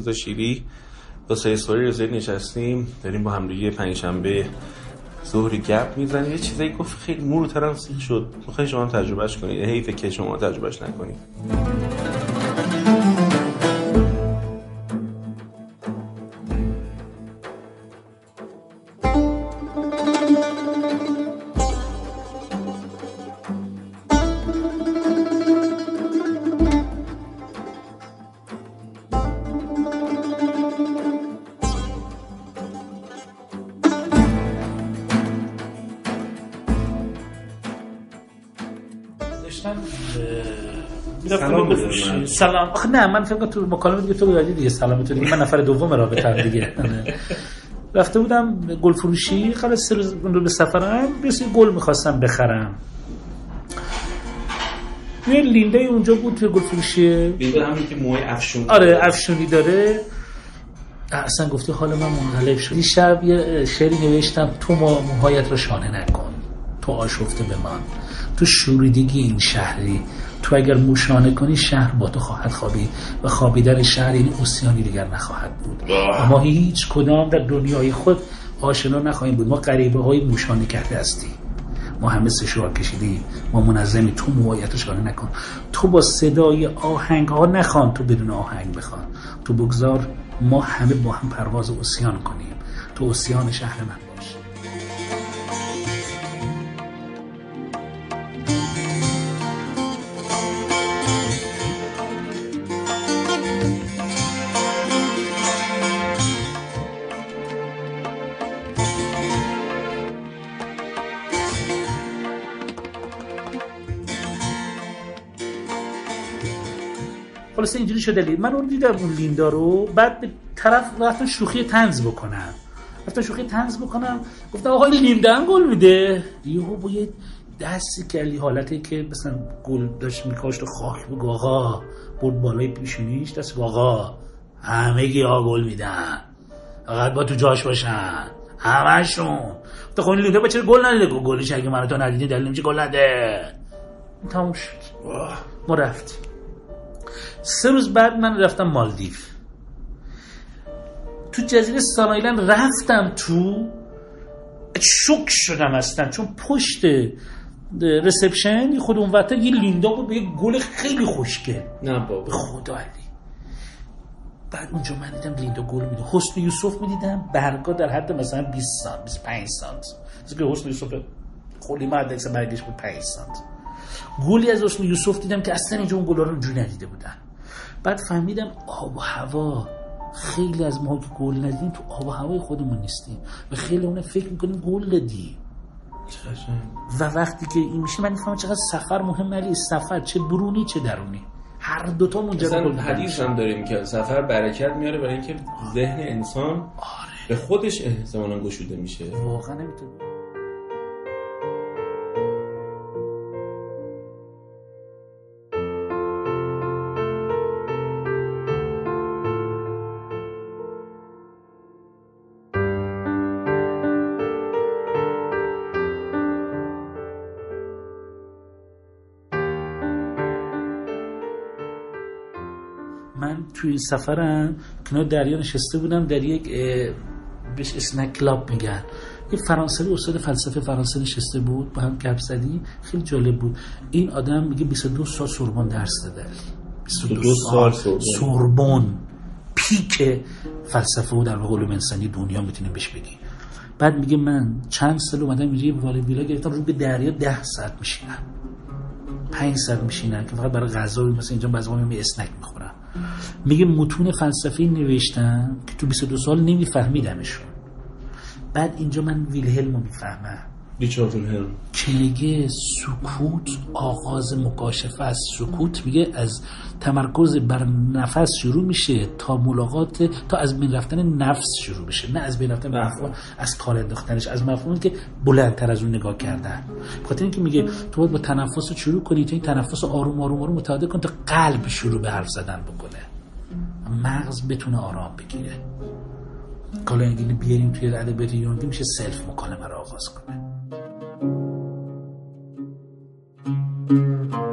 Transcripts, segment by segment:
رضا شیری با سوری رضایی نشستیم داریم با همدیگه پنجشنبه ظهری گپ می‌زنیم. یه چیزایی گفت خیلی مورترم سیخ شد. می‌خوای شما تجربهش کنید حیفه که شما تجربهش نکنید سلام. آخه نه من فکر تو مکالمه دیگه تو بودی دیگه. سلام تو دیگه. من نفر دوم رابطه دیگه. رفته بودم گل فروشی. خلاص سه روز رو به سفرم. بسی گل می‌خواستم بخرم. یه لینده اونجا بود توی گل فروشی. لینده همین که موهای افشونی آره افشونی داره. اصلا گفته حال من منقلب شد. شب یه شعری نوشتم تو موهایت رو شانه نکن. تو آشفته به من تو شوریدگی این شهری. تو اگر موشانه کنی شهر با تو خواهد خوابید و خوابیدن شهر این اسیانی دیگر نخواهد بود. ما هیچ کدام در دنیای خود آشنا نخواهیم بود. ما قریبه های موشانه کرده هستیم. ما همه سشوار کشیدیم. ما منظمی تو کاره نکن. تو با صدای آهنگ ها نخوان تو بدون آهنگ بخوان. تو بگذار ما همه با هم پرواز اسیان کنیم. تو اسیان شهر من. شده لید من اون دیدم اون لیندا رو بعد به طرف رفتم شوخی تنز بکنم. رفتم شوخی تنز بکنم. گفتم آقا لیندا هم گل میده. یهو با یه دستی کلی حالتی که مثلا گل داشت میکاشت و خاک بگو آقا. برد بالای پیشونیش دست آقا همه گیا گل میدن. فقط با تو جاش باشن. همشون تو خب لیندا چرا گل ندیده گلش اگه منو تو ندیدی دلیل نمیشه گل نده. تموم شد. ما رفتیم. سه روز بعد من رفتم مالدیف. تو جزیره سانایلند رفتم تو. شک شدم هستم چون پشت رسپشن خود اون وقت یه لیندا بود به یه گل خیلی خوشگل نه بابا. خدا علی. بعد اونجا من دیدم لیندا گل میده. حسن یوسف می‌دیدم برگا در حد مثلا 20 سانت 25 سانت. از که حسن یوسف خیلی مرد برگش بود 5 سانت. گلی از حسن یوسف دیدم که اصلا اینجا اون گلا رو اونجوری ندیده بودن. بعد فهمیدم آب و هوا خیلی از ما که گل ندیم تو آب و هوای خودمون نیستیم. و خیلی اون فکر می‌کنیم گل دادیم و وقتی که این میشه من می‌فهمم چقدر سفر مهم نلی سفر چه برونی چه درونی. هر دوتا منجر به حدیث هم داریم که سفر برکت میاره برای اینکه ذهن انسان آره. به خودش احتمالا گشوده میشه. واقعا نمی‌تونه توی سفرم کنار دریا نشسته بودم در یک بهش اسنک کلاب میگن. یه فرانسوی استاد فلسفه فرانسه نشسته بود با هم گپ زدیم. خیلی جالب بود. این آدم میگه 22 سال سوربن درس داده. 22 سال سوربن. پیک فلسفه و در علوم انسانی دنیا می‌تونیم بهش بگیم بعد میگه من چند سال اومدم اینجا ولی ویلا گرفتم رو به دریا ده ساعت میشینم. پنج ساعت میشینم که فقط برای غذا مثلا اینجا بعضی می اسنک می‌خورم. میگه متون فلسفی نوشتن که تو 22 سال نمیفهمیدمشون. بعد اینجا من ویلهلمو می‌فهمم. که میگه سکوت آغاز مکاشفه است سکوت میگه از تمرکز بر نفس شروع میشه تا ملاقات تا از بین رفتن نفس شروع میشه نه از بین رفتن مفهوم. از کار انداختنش از مفهومی که بلندتر از اون نگاه کردن. بخاطر اینکه میگه تو باید با تنفس شروع کنی تو این تنفس آروم آروم آروم متعادل کن تا قلب شروع به حرف زدن بکنه. مغز بتونه آرام بگیره. کالا بیاریم توی ادبیات یونگی میشه سلف مکالمه رو آغاز کنه. و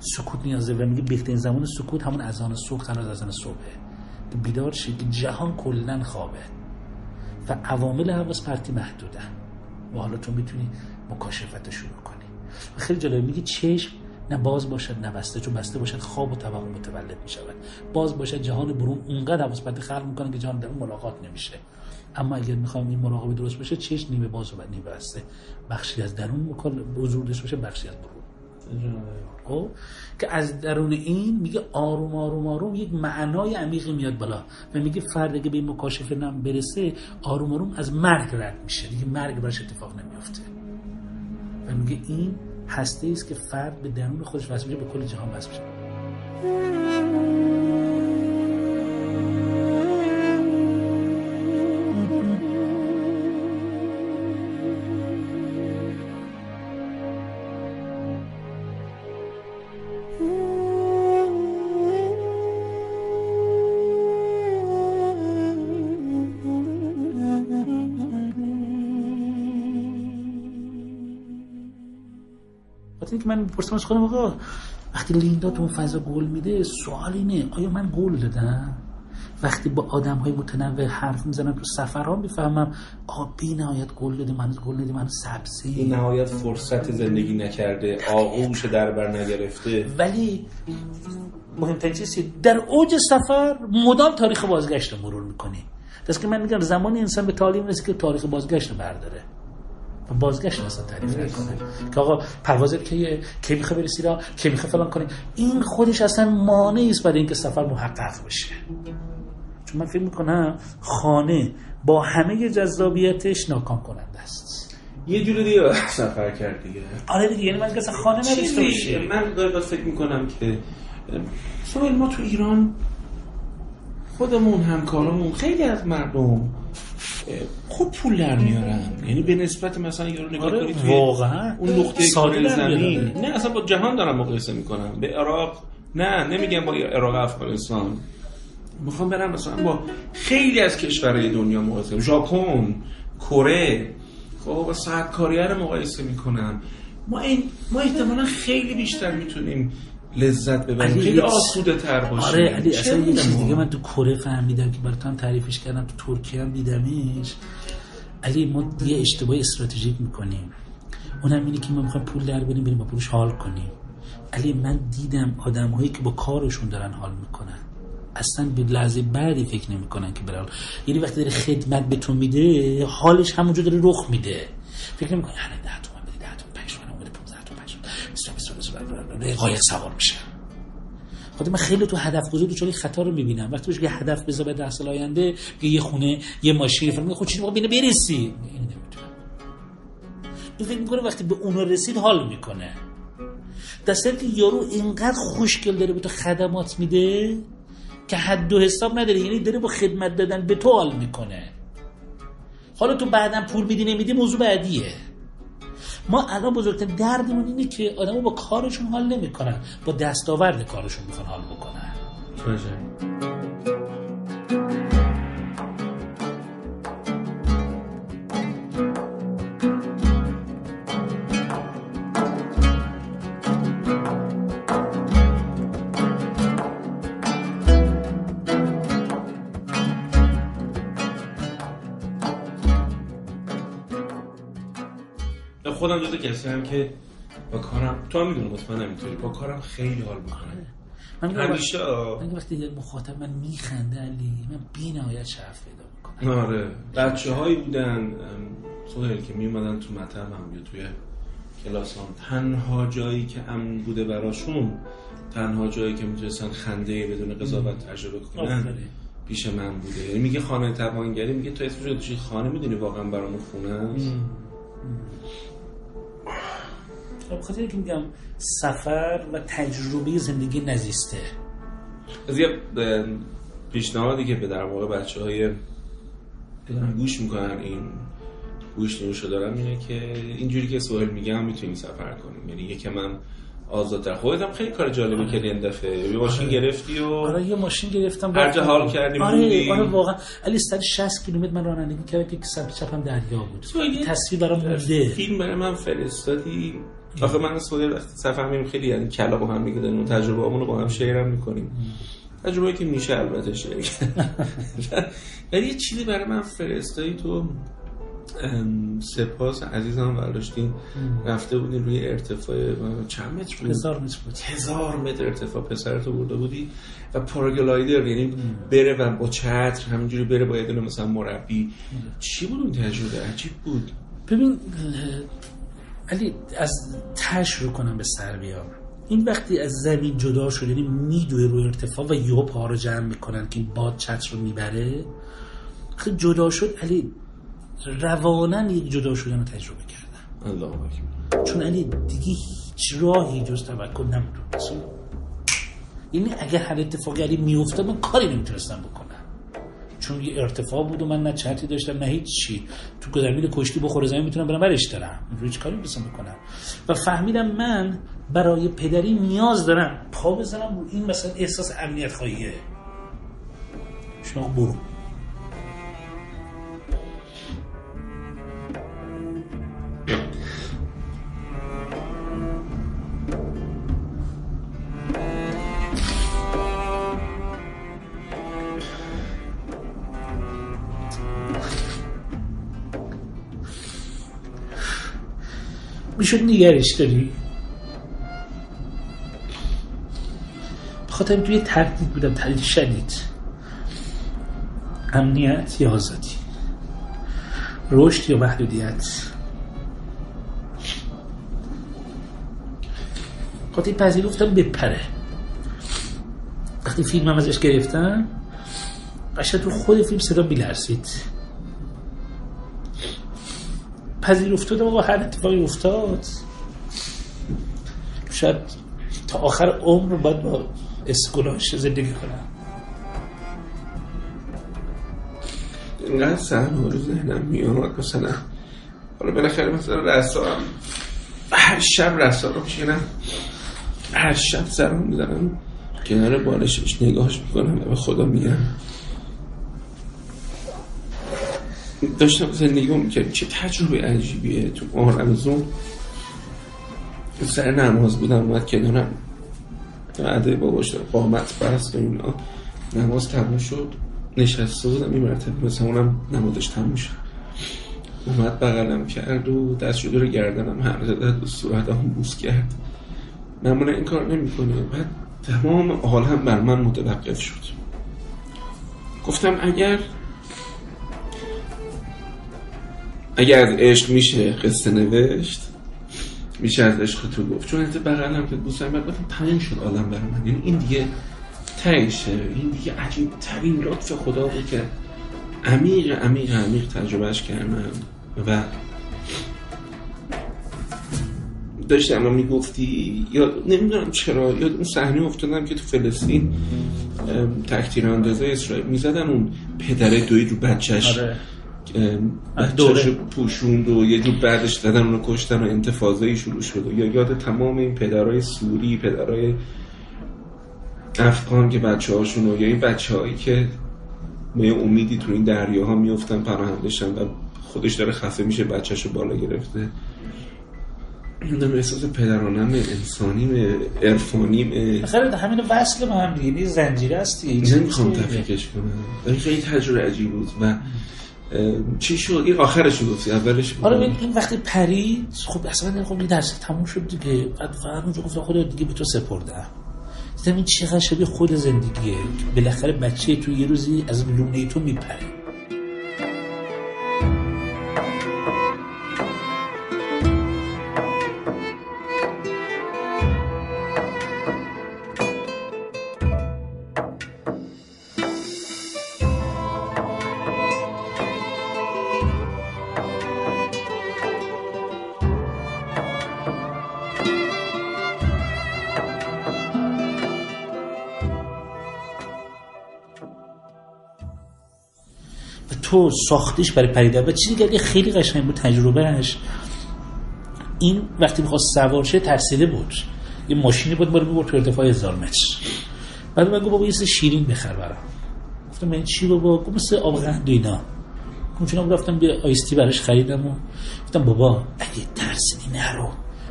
سکوت نیازه و میگه بهترین زمان سکوت همون اذان صبح تنها اذان صبحه. بیدار شید که جهان کلا خوابه. و عوامل حواس پرتی محدودن و حالا تو می‌تونی مکاشفت شروع کنی. و خیلی جالب میگه چشم نه باز باشد نه بسته چون بسته باشد خواب و توهم متولد می‌شود. باز باشد جهان برون اونقدر حواس پرتی خلق می‌کنه که جهان در ملاقات نمیشه. اما اگر می‌خوام این مراقبه درست باشه چشم نیمه باز و نیمه بسته. بخشی از درون حضور داشته باشه بخشی از برون. خب که از درون این میگه آروم آروم آروم یک معنای عمیقی میاد بالا و میگه فرد اگه به این مکاشفه نم برسه آروم آروم از مرگ رد میشه. دیگه مرگ براش اتفاق نمیافته. و میگه این هسته است که فرد به درون خودش وصل میشه به کل جهان وصل میشه. وقتی که من می‌پرسم از خودم آقا وقتی لیندا تو اون فضا گل میده سوال اینه آیا من گل دادم؟ وقتی با آدم های متنوع حرف می‌زنم تو سفرها می‌فهمم آقا بی نهایت گل دادیم من گل دادیم من سبزی. این نهایت فرصت زندگی نکرده آغوش در بر نگرفته. ولی مهمترین چیزی در اوج سفر مدام تاریخ بازگشت رو مرور می‌کنی. دست که من میگم زمانی انسان به تعلیم رسید که تاریخ بازگشت رو برداره. بازگشت اصلا تعریف نکنه که آقا پرواز که کی می‌خواد برسی را کی می‌خواد فلان کنه؟ این خودش اصلا مانعی است برای اینکه سفر محقق بشه چون من فکر می‌کنم خانه با همه جذابیتش ناکام کننده است. یه جور دیگه سفر کرد دیگه. آره دیگه یعنی من اصلا خانه نداشته باشه من دارم فکر می‌کنم که سوال ما تو ایران خودمون همکارمون خیلی از مردم خوب پول در میارن. یعنی به نسبت مثلا یارو نگاه آره کنید واقعا. اون نقطه کره در زمین. نه اصلا با جهان دارم مقایسه می‌کنم. به عراق نه نمیگم با عراق افغانستان. می‌خوام برم مثلا با خیلی از کشورهای دنیا مقایسه ژاپن کره. خب با ساعت کاریه رو مقایسه می‌کنم. ما این ما احتمالا خیلی بیشتر می‌تونیم لذت ببریم. علی، خیلی آسوده تر باشیم آره علی اصلا یه چیز؟ دیگه من تو کره فهمیدم که براتون تعریفش کردم تو ترکیه هم دیدمش. علی ما یه اشتباه استراتژیک می‌کنیم. اونم اینه که ما می‌خوایم پول در بریم بریم با پولش حال کنیم. علی من دیدم آدم هایی که با کارشون دارن حال می‌کنن. اصلا به لحظه بعدی فکر نمی‌کنن که برای یعنی وقتی داره خدمت به تو میده حالش همونجا داره رخ میده. فکر نمی‌کنه یعنی تومن 20 تومن قایق سوار میشه. خود من خیلی تو هدف گذاری تو خطا رو می‌بینم. وقتی بهش یه هدف بذار به ده سال آینده یه خونه یه ماشین. فلان خود چیزی بینه برسی این نمی‌تونم این فکر می‌کنه وقتی به اون رسید حال می‌کنه. دسته که یارو اینقدر خوشگل داره به تو خدمات میده که حد و حساب نداره. یعنی داره با خدمت دادن به تو حال می‌کنه. حالا تو بعدا پول میدی نمیدی موضوع بعدیه. ما الان بزرگترین دردمون اینه که آدمو با کارشون حال نمی‌کنن با دستاورد کارشون می‌خوان حال بکنن. خودم جزو کسی هم که با کارم تو هم می‌دونی مطمئنم اینطوری با کارم خیلی حال می‌کنم. من میگم همیشه من وقتی یه مخاطب من میخنده علی من بی نهایت شرف پیدا می‌کنم. آره. بچه هایی بودن سوهل که می اومدن تو مطب هم یا توی کلاس هم تنها جایی که امن بوده براشون تنها جایی که می‌تونستن خنده بدون قضاوت تجربه کنن. پیش من بوده. یعنی میگه خانه توانگری میگه تو اسمش خانه می‌دونی واقعا برامون خونه است؟ خاطر که میگم سفر و تجربه زندگی نزیسته. از یه پیشنهادی که به در واقع بچه های گوش می‌کنن این گوش نوشو دارم اینه که اینجوری که سوهل میگم می‌تونیم سفر کنیم. یعنی یکم من آزادتر خودت هم خیلی کار جالبی کردی این دفعه. یه ماشین گرفتی و آره یه ماشین گرفتم هر جا. حال کردیم آره. آره واقعا. علی 160 کیلومتر من رانندگی کردم که سمت چپم دریا بود. تصویر برام مونده. فیلم برای من فرستادی. آخه من از خود وقتی سفر میریم خیلی یعنی کلا با هم میگه اون تجربه رو با هم شیر هم می‌کنیم. تجربه که میشه البته شیر ولی یه چیزی برای من فرستایی تو سپاس عزیزم برداشتین. رفته بودین روی ارتفاع چند متر بود؟ هزار متر بود. هزار متر ارتفاع پسرتو برده بودی و پاراگلایدر یعنی بره و با چتر همینجوری بره با یه مثلا مربی. چی بود اون تجربه؟ عجیب بود. ببین علی از تش رو کنم به سر بیام این وقتی از زمین جدا شد یعنی میدوه رو ارتفاع و یهو پا رو جمع می‌کنن که این باد چتر رو می‌بره. خیلی جدا شد علی روانن یک جدا شدن رو تجربه کردم. الله چون علی دیگه هیچ راهی جز توکل نمی‌تونستم یعنی اگر هر اتفاقی علی میافتاد من کاری نمی‌تونستم بکنم. چون یه ارتفاع بود و من نه چرتی داشتم نه هیچ چی. تو گذرمیل کشتی بخوره زمین می‌تونم برم برش دارم. هیچ کاری نمی‌تونستم بکنم؟ و فهمیدم من برای پدری نیاز دارم پا بزنم رو این مثلا احساس امنیت خواهیه شما برو. می‌شد نگرش داری؟ بخاطر توی تردید بودم تردید شدید. امنیت یا آزادی؟ رشد یا محدودیت؟ خاطر پذیرفتم بپره. وقتی فیلم هم ازش گرفتم قشنگ تو خود فیلم صدا بیلرسید پذیر افتادم و هر اتفاقی افتاد. شاید تا آخر عمر باید با اسکولاش زندگی کنم. اینقدر صحنه رو ذهنم میاد مثلا. حالا بالاخره مثلا رسا هم هر شب رسا رو میشینم هر شب سرم می‌زنم کنار بالشش نگاهش می‌کنم و به خدا میگم داشتم زندگی می‌کرد چه تجربه عجیبیه. تو ماه رمزون سر نماز بودم اومد کنارم عده باباش قامت بست و اینا. نماز تموم شد. نشسته بودم این مرتبه. مثلا اونم نمازش تموم شد. اومد بغلم کرد و دست رو گردنم هر زده و صورت هم بوس کرد. معمولا این کار نمی کنه بعد تمام عالم بر من متوقف شد. گفتم اگر اگر از عشق میشه قصه نوشت میشه از عشق تو گفت. چون انت بغلم که بوسم بعد گفتم تمام شد عالم برای من. یعنی این دیگه تایشه این دیگه عجیب ترین لطف خدا بود که عمیق عمیق عمیق تجربهش کردم. و داشتی اما می‌گفتی یا نمی‌دونم چرا یاد اون صحنه افتادم که تو فلسطین تکتیر اندازه اسرائیل می‌زدن اون پدره دوی رو بچهش آره. بچهش پوشوند و یه جور بعدش زدن اونو کشتن و انتفاضه شروع شد و یا یاد تمام این پدرای سوری پدرای افغان که بچه هاشون یا این بچه هایی که به امیدی تو این دریاها میفتن پناهندشن و خودش داره خفه میشه بچهشو بالا گرفته. نمی‌دونم احساس پدرانم انسانی عرفانی خیلی همین وصل با هم دیگه زنجیره است دیگه. نمی‌خوام تفکیکش کنم. خیلی تجربه عجیب بود و چی شد؟ این آخرش گفتی اولش آره این وقتی پرید خب اصلا خب این درس تموم شد دیگه. بعد فقط اونجا گفتم خدا دیگه به تو سپردم دیدم این چقدر شبیه خود زندگیه. بالاخره بچه تو یه روزی از لونه تو میپره تو ساختیش برای پریدن و چیزی که خیلی قشنگ بود تجربهش این وقتی می‌خواست سوار شه ترسیده بود. یه ماشینی بود برای می‌برد تو ارتفاع هزار متر. بعد من گفت بابا یه سه بخر برام. گفتم من چی بابا؟ گفت مثل آب قند و اینا. گفتم رفتم به آیستی براش خریدم و گفتم بابا اگه ترسیدی نرو.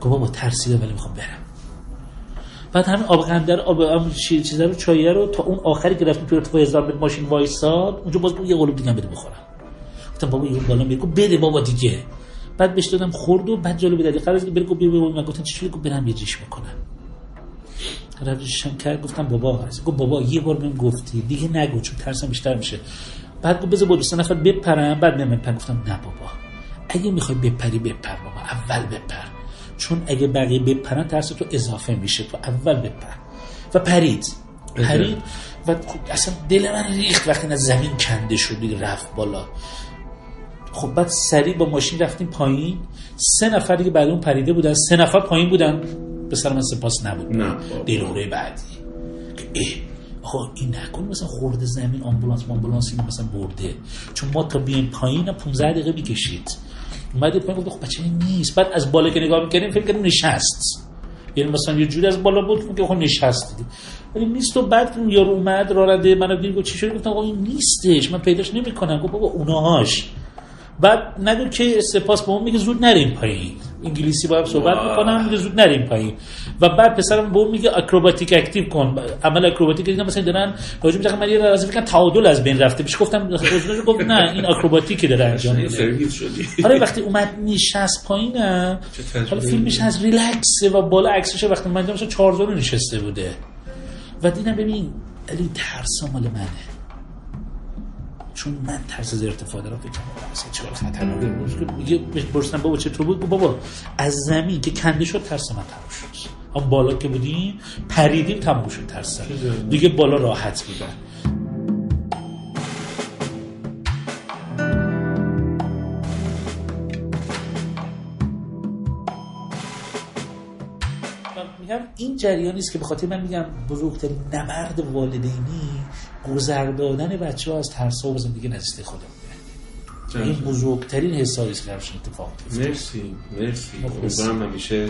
گفت بابا ترسیده ولی می‌خوام برم. بعد همین آب قندر آب چیزا رو چایه رو تا اون آخری که رفتیم تو ارتفاع هزار ماشین وایساد اونجا باز یه قلوب دیگه بده بخورم. گفتم بابا یه بالا میگه بده بابا دیگه. بعد بهش دادم خورد و بعد جلو بدادی قرار که بره گفت بیا من گفتم چی گفت برم یه جیش می‌کنم رفتم کرد گفتم بابا گفت بابا یه بار بهم گفتی دیگه نگو چون ترسم بیشتر میشه. بعد گفت بذار با سه نفر بپرم. بعد نمیپرم گفتم نه بابا اگه می‌خوای بپری بپر بابا اول بپر. چون اگه بقیه بپرن ترس تو اضافه میشه. تو اول بپر. و پرید. پرید و خب اصلا دل من ریخت وقتی از زمین کنده شد رفت بالا. خب بعد سریع با ماشین رفتیم پایین. سه نفر دیگه بعد اون پریده بودن. سه نفر پایین بودن. به سر من سپاس نبود. نه. دیروره بعدی. اه آقا این نکن مثلا خورده زمین آمبولانس آمبولانس اینو مثلا برده. چون ما تا بیایم پایین 15 دقیقه می‌کشید. اومد پایین گفت خب بچه نیست. بعد از بالا که نگاه می‌کردیم فکر کنیم نشست. یعنی مثلا یه جوری از بالا بود که خب نشست ولی نیست و بعد اون یارو اومد راننده منو دید گفت چی شد گفتم این نیستش من پیداش نمی‌کنم. گفت بابا اونهاش بعد نگو که سپاس به اون میگه زود نریم پایین. انگلیسی با هم صحبت می‌کنم میگه زود نریم پایین. و بعد پسرم به میگه اکروباتیک اکتیو کن. عمل اکروباتیک دیگه مثلا دارن راجع میگه من یه راضی فکر تعادل از بین رفته. بهش گفتم گفت نه این اکروباتیک داره انجام میده. آره وقتی اومد نشست پایینم حالا فیلمش از ریلکس و بالا عکسش وقتی من مثلا 4 نشسته بوده. و دیدم ببین علی ترس مال منه. چون من ترس از ارتفاع دارم فکر کنم چرا خطرناکه میگه برسن بابا چطور بود؟ بابا از زمین که کنده شد ترس من تموم شد. هم بالا که بودیم پریدیم تموم شد ترس. دیگه بالا راحت بودن. این جریانی است که به خاطر من میگم بزرگترین نبرد والدینی گذر دادن بچه ها از ترس ها و زندگی نزدیک خودم این بزرگترین حسایی است که اتفاق مرسی مرسی. امیدوارم همیشه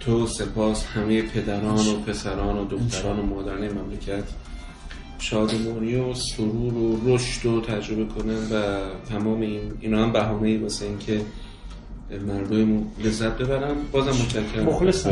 تو سپاس همه پدران و پسران و دختران و مادران مملکت. شادمانی و سرور و رشد و تجربه کنن و تمام این اینا هم بهانه ای واسه اینکه مردم لذت ببرم بازم متشکرم. مخلص